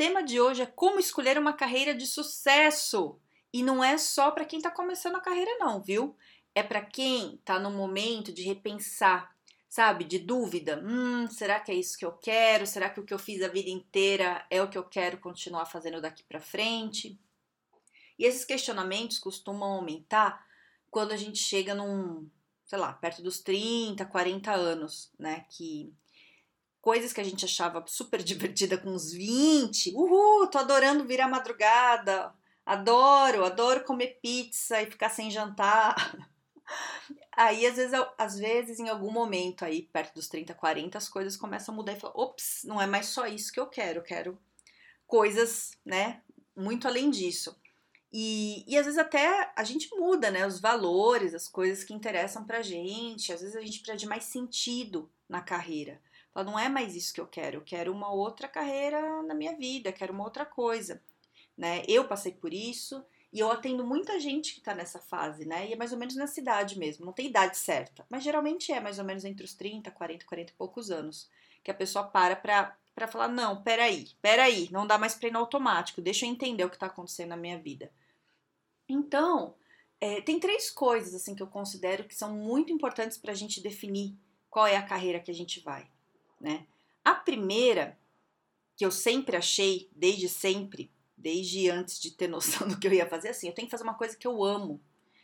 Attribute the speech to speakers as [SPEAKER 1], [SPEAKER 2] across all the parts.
[SPEAKER 1] Tema de hoje é como escolher uma carreira de sucesso. E não é só para quem está começando a carreira, não, viu? É para quem está no momento de repensar, sabe? De dúvida. Hum, será que é isso que eu quero? Será que o que eu fiz a vida inteira é o que eu quero continuar fazendo daqui para frente? E esses questionamentos costumam aumentar quando a gente chega num, sei lá, perto dos 30, 40 anos, né? Que coisas que a gente achava super divertida com uns 20, uhul, tô adorando virar madrugada, adoro, adoro comer pizza e ficar sem jantar. Aí, às vezes, às vezes, em algum momento aí, perto dos 30, 40, as coisas começam a mudar e falar, ops, não é mais só isso que eu quero, eu quero coisas, né, muito além disso. E, e às vezes até a gente muda, né, os valores, as coisas que interessam pra gente, às vezes a gente precisa mais sentido na carreira. Fala, não é mais isso que eu quero, eu quero uma outra carreira na minha vida, quero uma outra coisa, né? Eu passei por isso e eu atendo muita gente que tá nessa fase, né? E é mais ou menos nessa idade mesmo, não tem idade certa, mas geralmente é mais ou menos entre os 30, 40, 40 e poucos anos que a pessoa para pra, pra falar: não, peraí, peraí, não dá mais pra ir no automático, deixa eu entender o que tá acontecendo na minha vida. Então, é, tem três coisas assim que eu considero que são muito importantes para a gente definir qual é a carreira que a gente vai né? A primeira, que eu sempre achei, desde sempre, desde antes de ter noção do que eu ia fazer, assim, eu tenho que fazer uma coisa que eu amo.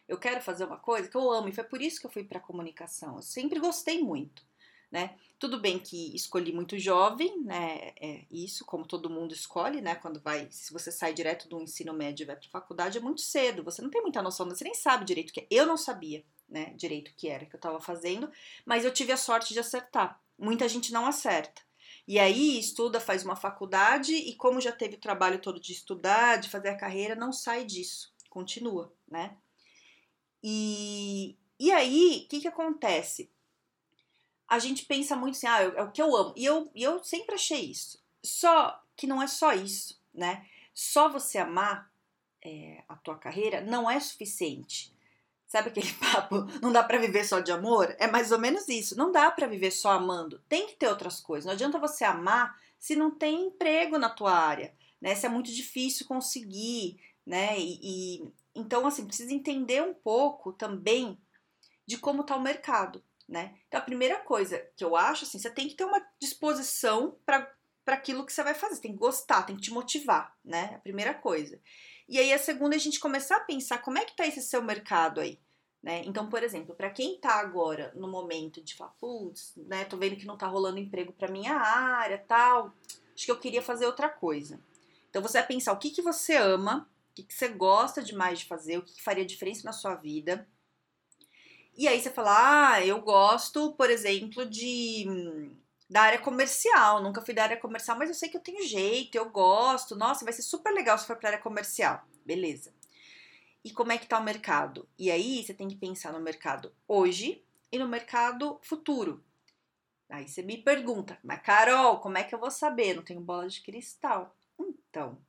[SPEAKER 1] Eu quero fazer uma coisa que eu amo, e foi por isso que eu fui para comunicação. Eu sempre gostei muito, né? Tudo bem que escolhi muito jovem, né? É isso, como todo mundo escolhe, né? Quando vai, se você sai direto do ensino médio e vai para faculdade, é muito cedo. Você não tem muita noção, você nem sabe direito o que é. Eu não sabia, né? Direito o que era que eu estava fazendo, mas eu tive a sorte de acertar muita gente não acerta. E aí estuda, faz uma faculdade e como já teve o trabalho todo de estudar, de fazer a carreira, não sai disso, continua, né? E, e aí, o que que acontece? A gente pensa muito assim, ah, é o que eu amo. E eu, e eu sempre achei isso. Só que não é só isso, né? Só você amar é, a tua carreira não é suficiente. Sabe aquele papo, não dá para viver só de amor? É mais ou menos isso. Não dá para viver só amando. Tem que ter outras coisas. Não adianta você amar se não tem emprego na tua área, né? Se é muito difícil conseguir, né? E, e então assim, precisa entender um pouco também de como tá o mercado, né? Então a primeira coisa que eu acho assim, você tem que ter uma disposição para para aquilo que você vai fazer, tem que gostar, tem que te motivar, né? A primeira coisa. E aí a segunda é a gente começar a pensar como é que tá esse seu mercado aí. Né? Então, por exemplo, para quem tá agora no momento de falar, putz, né, tô vendo que não tá rolando emprego para minha área, tal, acho que eu queria fazer outra coisa. Então você vai pensar o que que você ama, o que, que você gosta demais de fazer, o que, que faria diferença na sua vida. E aí você fala, ah, eu gosto, por exemplo, de da área comercial, nunca fui da área comercial, mas eu sei que eu tenho jeito, eu gosto, nossa, vai ser super legal se for para área comercial. Beleza. E como é que tá o mercado? E aí você tem que pensar no mercado hoje e no mercado futuro. Aí você me pergunta, mas Carol, como é que eu vou saber? Não tenho bola de cristal. Então,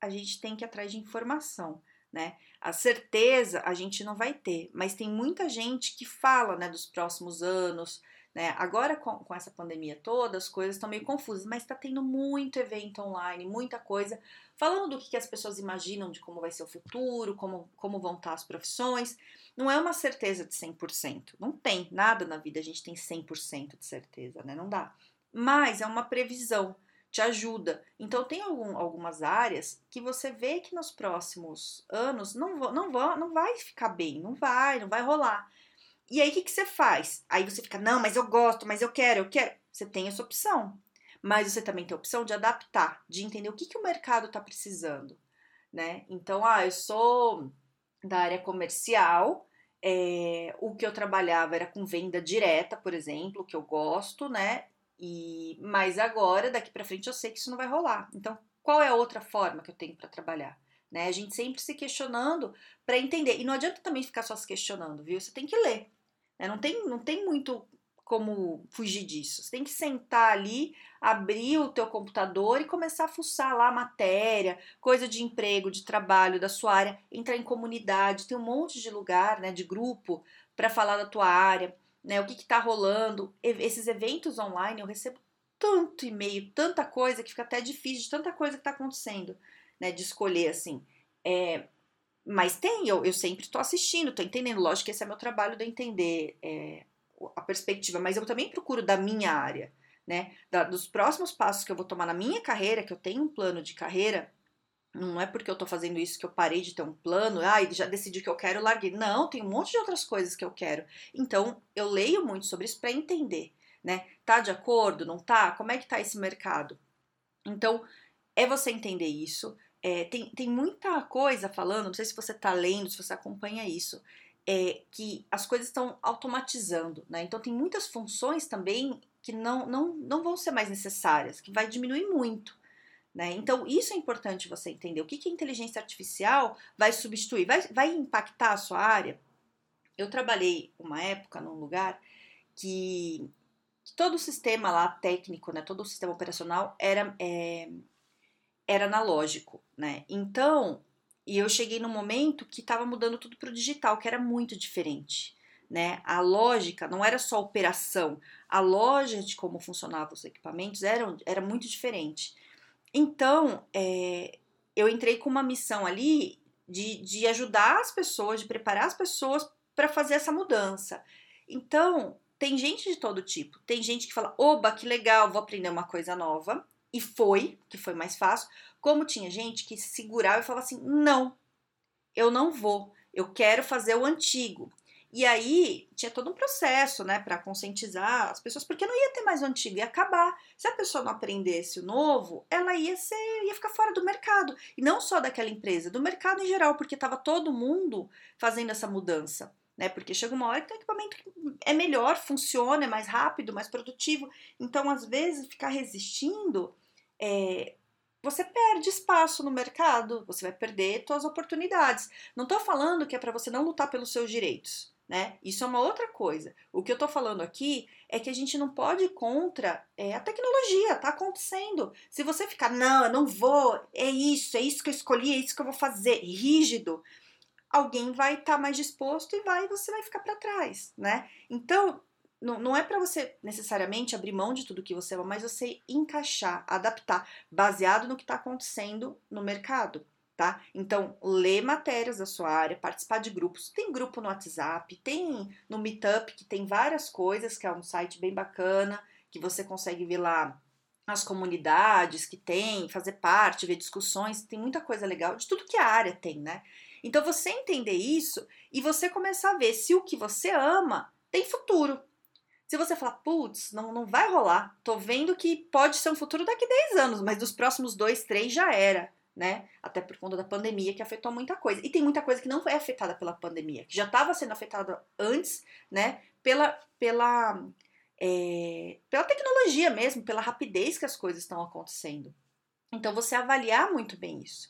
[SPEAKER 1] a gente tem que ir atrás de informação, né? A certeza a gente não vai ter, mas tem muita gente que fala, né, dos próximos anos, né? Agora, com, com essa pandemia toda, as coisas estão meio confusas, mas está tendo muito evento online, muita coisa, falando do que, que as pessoas imaginam de como vai ser o futuro, como, como vão estar as profissões. Não é uma certeza de 100%. Não tem nada na vida, a gente tem 100% de certeza, né? Não dá. Mas é uma previsão, te ajuda. Então, tem algum, algumas áreas que você vê que nos próximos anos não, não, não vai ficar bem, não vai, não vai rolar. E aí, o que, que você faz? Aí você fica, não, mas eu gosto, mas eu quero, eu quero. Você tem essa opção. Mas você também tem a opção de adaptar, de entender o que, que o mercado está precisando, né? Então, ah, eu sou da área comercial, é, o que eu trabalhava era com venda direta, por exemplo, que eu gosto, né? E mas agora, daqui para frente, eu sei que isso não vai rolar. Então, qual é a outra forma que eu tenho para trabalhar? né? A gente sempre se questionando para entender. E não adianta também ficar só se questionando, viu? Você tem que ler. Né? Não, tem, não tem muito como fugir disso. Você tem que sentar ali, abrir o teu computador e começar a fuçar lá a matéria, coisa de emprego, de trabalho, da sua área, entrar em comunidade, tem um monte de lugar, né, de grupo para falar da tua área, né, o que está rolando. Esses eventos online eu recebo tanto e-mail, tanta coisa que fica até difícil de tanta coisa que está acontecendo, né, de escolher assim. É, mas tem, eu, eu sempre estou assistindo, estou entendendo. Lógico que esse é meu trabalho de entender é, a perspectiva, mas eu também procuro da minha área, né? Da, dos próximos passos que eu vou tomar na minha carreira, que eu tenho um plano de carreira, não é porque eu tô fazendo isso que eu parei de ter um plano, ah, já decidi que eu quero, larguei. Não, tem um monte de outras coisas que eu quero. Então, eu leio muito sobre isso para entender, né? Tá de acordo? Não tá? Como é que tá esse mercado? Então, é você entender isso. É, tem, tem muita coisa falando, não sei se você tá lendo, se você acompanha isso, é que as coisas estão automatizando, né? Então tem muitas funções também que não, não, não vão ser mais necessárias, que vai diminuir muito. Né? Então, isso é importante você entender. O que, que a inteligência artificial vai substituir? Vai, vai impactar a sua área? Eu trabalhei uma época num lugar que, que todo o sistema lá técnico, né, todo o sistema operacional era, é, era analógico. Né? Então, e eu cheguei no momento que estava mudando tudo para o digital, que era muito diferente. Né? A lógica não era só operação, a lógica de como funcionavam os equipamentos era, era muito diferente. Então, é, eu entrei com uma missão ali de, de ajudar as pessoas, de preparar as pessoas para fazer essa mudança. Então, tem gente de todo tipo. Tem gente que fala: oba, que legal, vou aprender uma coisa nova. E foi, que foi mais fácil. Como tinha gente que segurava e falava assim: não, eu não vou, eu quero fazer o antigo. E aí tinha todo um processo, né, para conscientizar as pessoas, porque não ia ter mais o antigo, ia acabar. Se a pessoa não aprendesse o novo, ela ia ser, ia ficar fora do mercado. E não só daquela empresa, do mercado em geral, porque estava todo mundo fazendo essa mudança. Né, porque chega uma hora que o equipamento é melhor, funciona, é mais rápido, mais produtivo. Então, às vezes, ficar resistindo é, você perde espaço no mercado, você vai perder suas oportunidades. Não estou falando que é para você não lutar pelos seus direitos, né? Isso é uma outra coisa. O que eu estou falando aqui é que a gente não pode ir contra é, a tecnologia, tá acontecendo. Se você ficar, não, eu não vou, é isso, é isso que eu escolhi, é isso que eu vou fazer, rígido, alguém vai estar tá mais disposto e vai, você vai ficar para trás, né? Então, não, não é para você necessariamente abrir mão de tudo que você ama, mas você encaixar, adaptar, baseado no que está acontecendo no mercado. Tá? Então, ler matérias da sua área, participar de grupos. Tem grupo no WhatsApp, tem no Meetup, que tem várias coisas, que é um site bem bacana, que você consegue ver lá as comunidades que tem, fazer parte, ver discussões, tem muita coisa legal de tudo que a área tem, né? Então, você entender isso e você começar a ver se o que você ama tem futuro, se você falar, putz, não, não vai rolar, tô vendo que pode ser um futuro daqui 10 anos, mas dos próximos 2, 3 já era, né? Até por conta da pandemia que afetou muita coisa. E tem muita coisa que não foi afetada pela pandemia, que já estava sendo afetada antes, né? Pela, pela, é, pela tecnologia mesmo, pela rapidez que as coisas estão acontecendo. Então você avaliar muito bem isso,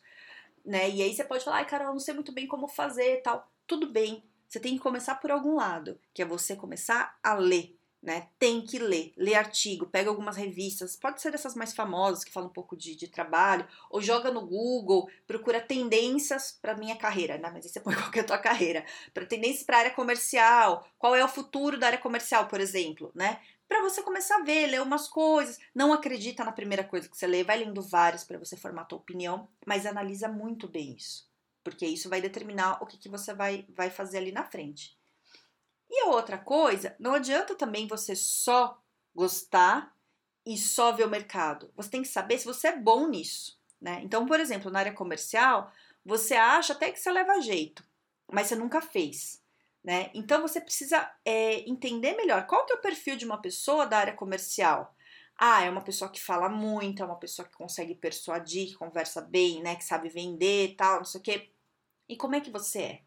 [SPEAKER 1] né? E aí você pode falar, ai, cara, eu não sei muito bem como fazer tal. Tudo bem, você tem que começar por algum lado, que é você começar a ler né? Tem que ler, ler artigo, pega algumas revistas, pode ser dessas mais famosas que falam um pouco de, de trabalho, ou joga no Google, procura tendências para minha carreira, né? Mas aí você põe qual é tua carreira, para tendências para área comercial, qual é o futuro da área comercial, por exemplo, né? Para você começar a ver, ler umas coisas, não acredita na primeira coisa que você lê, vai lendo várias para você formar a tua opinião, mas analisa muito bem isso, porque isso vai determinar o que, que você vai, vai fazer ali na frente. E a outra coisa, não adianta também você só gostar e só ver o mercado. Você tem que saber se você é bom nisso, né? Então, por exemplo, na área comercial, você acha até que você leva jeito, mas você nunca fez, né? Então, você precisa é, entender melhor qual que é o perfil de uma pessoa da área comercial. Ah, é uma pessoa que fala muito, é uma pessoa que consegue persuadir, que conversa bem, né? Que sabe vender, tal, não sei o quê. E como é que você é?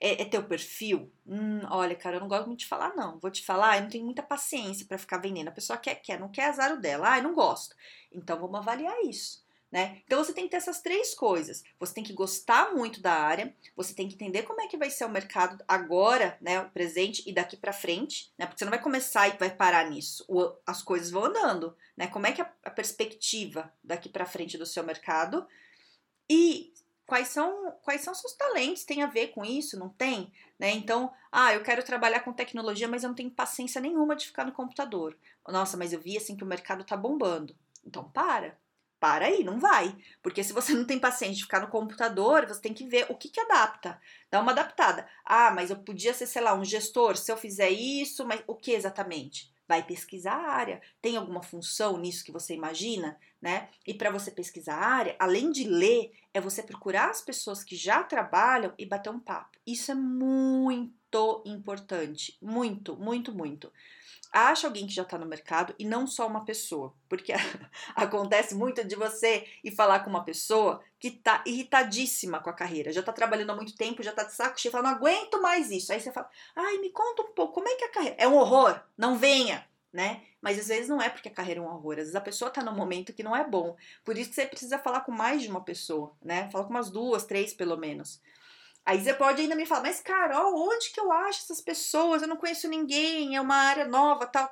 [SPEAKER 1] É, é, teu perfil? Hum, olha, cara, eu não gosto muito de falar, não. Vou te falar, eu não tenho muita paciência para ficar vendendo. A pessoa quer, quer, não quer azar o dela. Ah, eu não gosto. Então vamos avaliar isso. Né? Então você tem que ter essas três coisas. Você tem que gostar muito da área, você tem que entender como é que vai ser o mercado agora, né, o presente e daqui para frente, né? Porque você não vai começar e vai parar nisso. as coisas vão andando, né? Como é que é a perspectiva daqui para frente do seu mercado? E quais são quais são seus talentos? Tem a ver com isso? Não tem? Né? Então, ah, eu quero trabalhar com tecnologia, mas eu não tenho paciência nenhuma de ficar no computador. Nossa, mas eu vi assim que o mercado tá bombando. Então, para. Para aí, não vai. Porque se você não tem paciência de ficar no computador, você tem que ver o que, que adapta. Dá uma adaptada. Ah, mas eu podia ser, sei lá, um gestor se eu fizer isso, mas o que exatamente? Vai pesquisar a área. Tem alguma função nisso que você imagina, né? E para você pesquisar a área, além de ler, é você procurar as pessoas que já trabalham e bater um papo. Isso é muito importante, muito, muito, muito. Acha alguém que já está no mercado e não só uma pessoa, porque acontece muito de você ir falar com uma pessoa que está irritadíssima com a carreira, já está trabalhando há muito tempo, já está de saco cheio, fala, não aguento mais isso. Aí você fala, ai, me conta um pouco, como é que é a carreira? É um horror, não venha, né? Mas às vezes não é porque a carreira é um horror, às vezes a pessoa está num momento que não é bom. Por isso que você precisa falar com mais de uma pessoa, né? Fala com umas duas, três pelo menos. Aí você pode ainda me falar, mas Carol, onde que eu acho essas pessoas? Eu não conheço ninguém, é uma área nova, tal.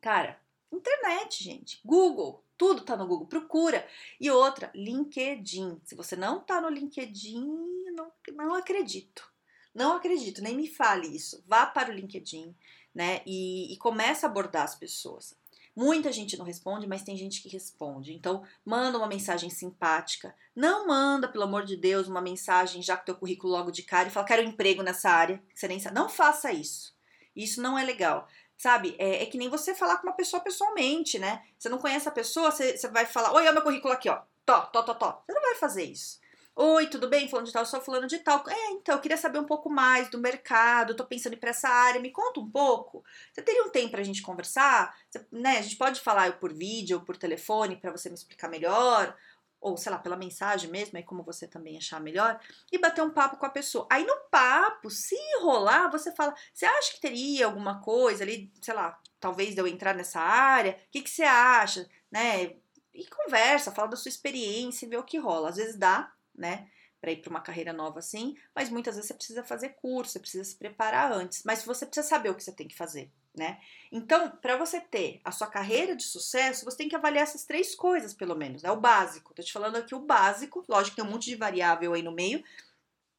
[SPEAKER 1] Cara, internet, gente. Google, tudo tá no Google, procura. E outra, LinkedIn. Se você não tá no LinkedIn, não, não acredito. Não acredito, nem me fale isso. Vá para o LinkedIn, né? E, e comece a abordar as pessoas. Muita gente não responde, mas tem gente que responde. Então, manda uma mensagem simpática. Não manda, pelo amor de Deus, uma mensagem já com teu currículo logo de cara e fala, quero um emprego nessa área. Você nem sabe. Não faça isso. Isso não é legal. Sabe, é, é, que nem você falar com uma pessoa pessoalmente, né? Você não conhece a pessoa, você, você vai falar, oi, é o meu currículo aqui, ó. Tó, tó, tó, tó. Você não vai fazer isso. Oi, tudo bem? Falando de tal, sou fulano de tal. É, então, eu queria saber um pouco mais do mercado, tô pensando em ir pra essa área, me conta um pouco. Você teria um tempo pra gente conversar? Você, né, a gente pode falar por vídeo ou por telefone para você me explicar melhor, ou sei lá, pela mensagem mesmo, aí como você também achar melhor, e bater um papo com a pessoa. Aí no papo, se rolar, você fala, você acha que teria alguma coisa ali, sei lá, talvez de eu entrar nessa área? O que, que você acha? Né? E conversa, fala da sua experiência e vê o que rola. Às vezes dá, né? Para ir para uma carreira nova assim, mas muitas vezes você precisa fazer curso, você precisa se preparar antes, mas você precisa saber o que você tem que fazer, né? Então, para você ter a sua carreira de sucesso, você tem que avaliar essas três coisas, pelo menos, é né? o básico. Tô te falando aqui o básico, lógico que tem um monte de variável aí no meio,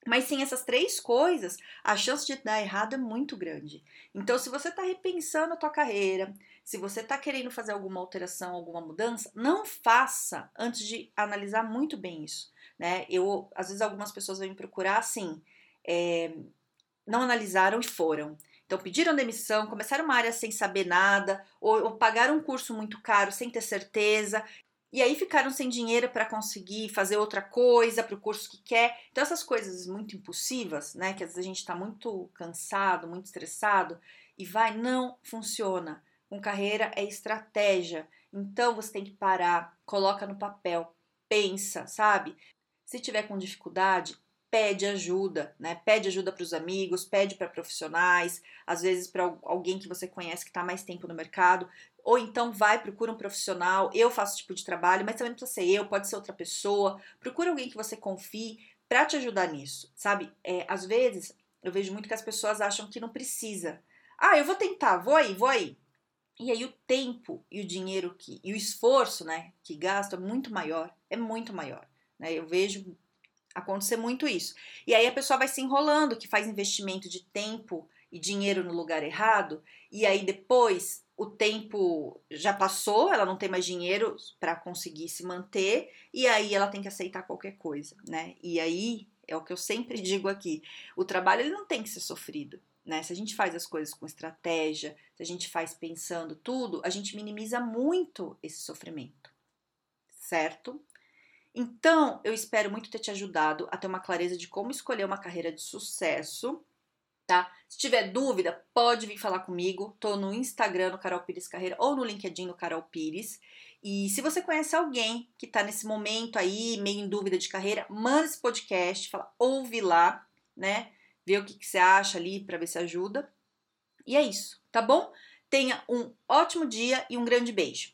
[SPEAKER 1] mas sem essas três coisas, a chance de dar errado é muito grande. Então, se você está repensando a tua carreira, se você está querendo fazer alguma alteração, alguma mudança, não faça antes de analisar muito bem isso né? Eu, às vezes, algumas pessoas vêm me procurar assim, é, não analisaram e foram. Então, pediram demissão, começaram uma área sem saber nada, ou, ou pagaram um curso muito caro sem ter certeza, e aí ficaram sem dinheiro para conseguir fazer outra coisa para o curso que quer. Então, essas coisas muito impulsivas, né? Que às vezes a gente está muito cansado, muito estressado, e vai, não funciona. Com carreira é estratégia. Então você tem que parar, coloca no papel, pensa, sabe? Se tiver com dificuldade, pede ajuda, né? Pede ajuda para os amigos, pede para profissionais, às vezes para alguém que você conhece que está mais tempo no mercado, ou então vai, procura um profissional. Eu faço tipo de trabalho, mas também não precisa ser eu, pode ser outra pessoa. Procura alguém que você confie para te ajudar nisso, sabe? É, às vezes eu vejo muito que as pessoas acham que não precisa. Ah, eu vou tentar, vou aí, vou aí. E aí o tempo e o dinheiro que e o esforço, né, que gasto é muito maior, é muito maior. Né? Eu vejo acontecer muito isso. E aí a pessoa vai se enrolando, que faz investimento de tempo e dinheiro no lugar errado, e aí depois o tempo já passou, ela não tem mais dinheiro para conseguir se manter, e aí ela tem que aceitar qualquer coisa, né? E aí é o que eu sempre digo aqui: o trabalho ele não tem que ser sofrido. Né? Se a gente faz as coisas com estratégia, se a gente faz pensando tudo, a gente minimiza muito esse sofrimento, certo? Então, eu espero muito ter te ajudado a ter uma clareza de como escolher uma carreira de sucesso, tá? Se tiver dúvida, pode vir falar comigo. Tô no Instagram, no Carol Pires Carreira, ou no LinkedIn, no Carol Pires. E se você conhece alguém que tá nesse momento aí, meio em dúvida de carreira, manda esse podcast, fala, ouve lá, né? Vê o que, que você acha ali para ver se ajuda. E é isso, tá bom? Tenha um ótimo dia e um grande beijo.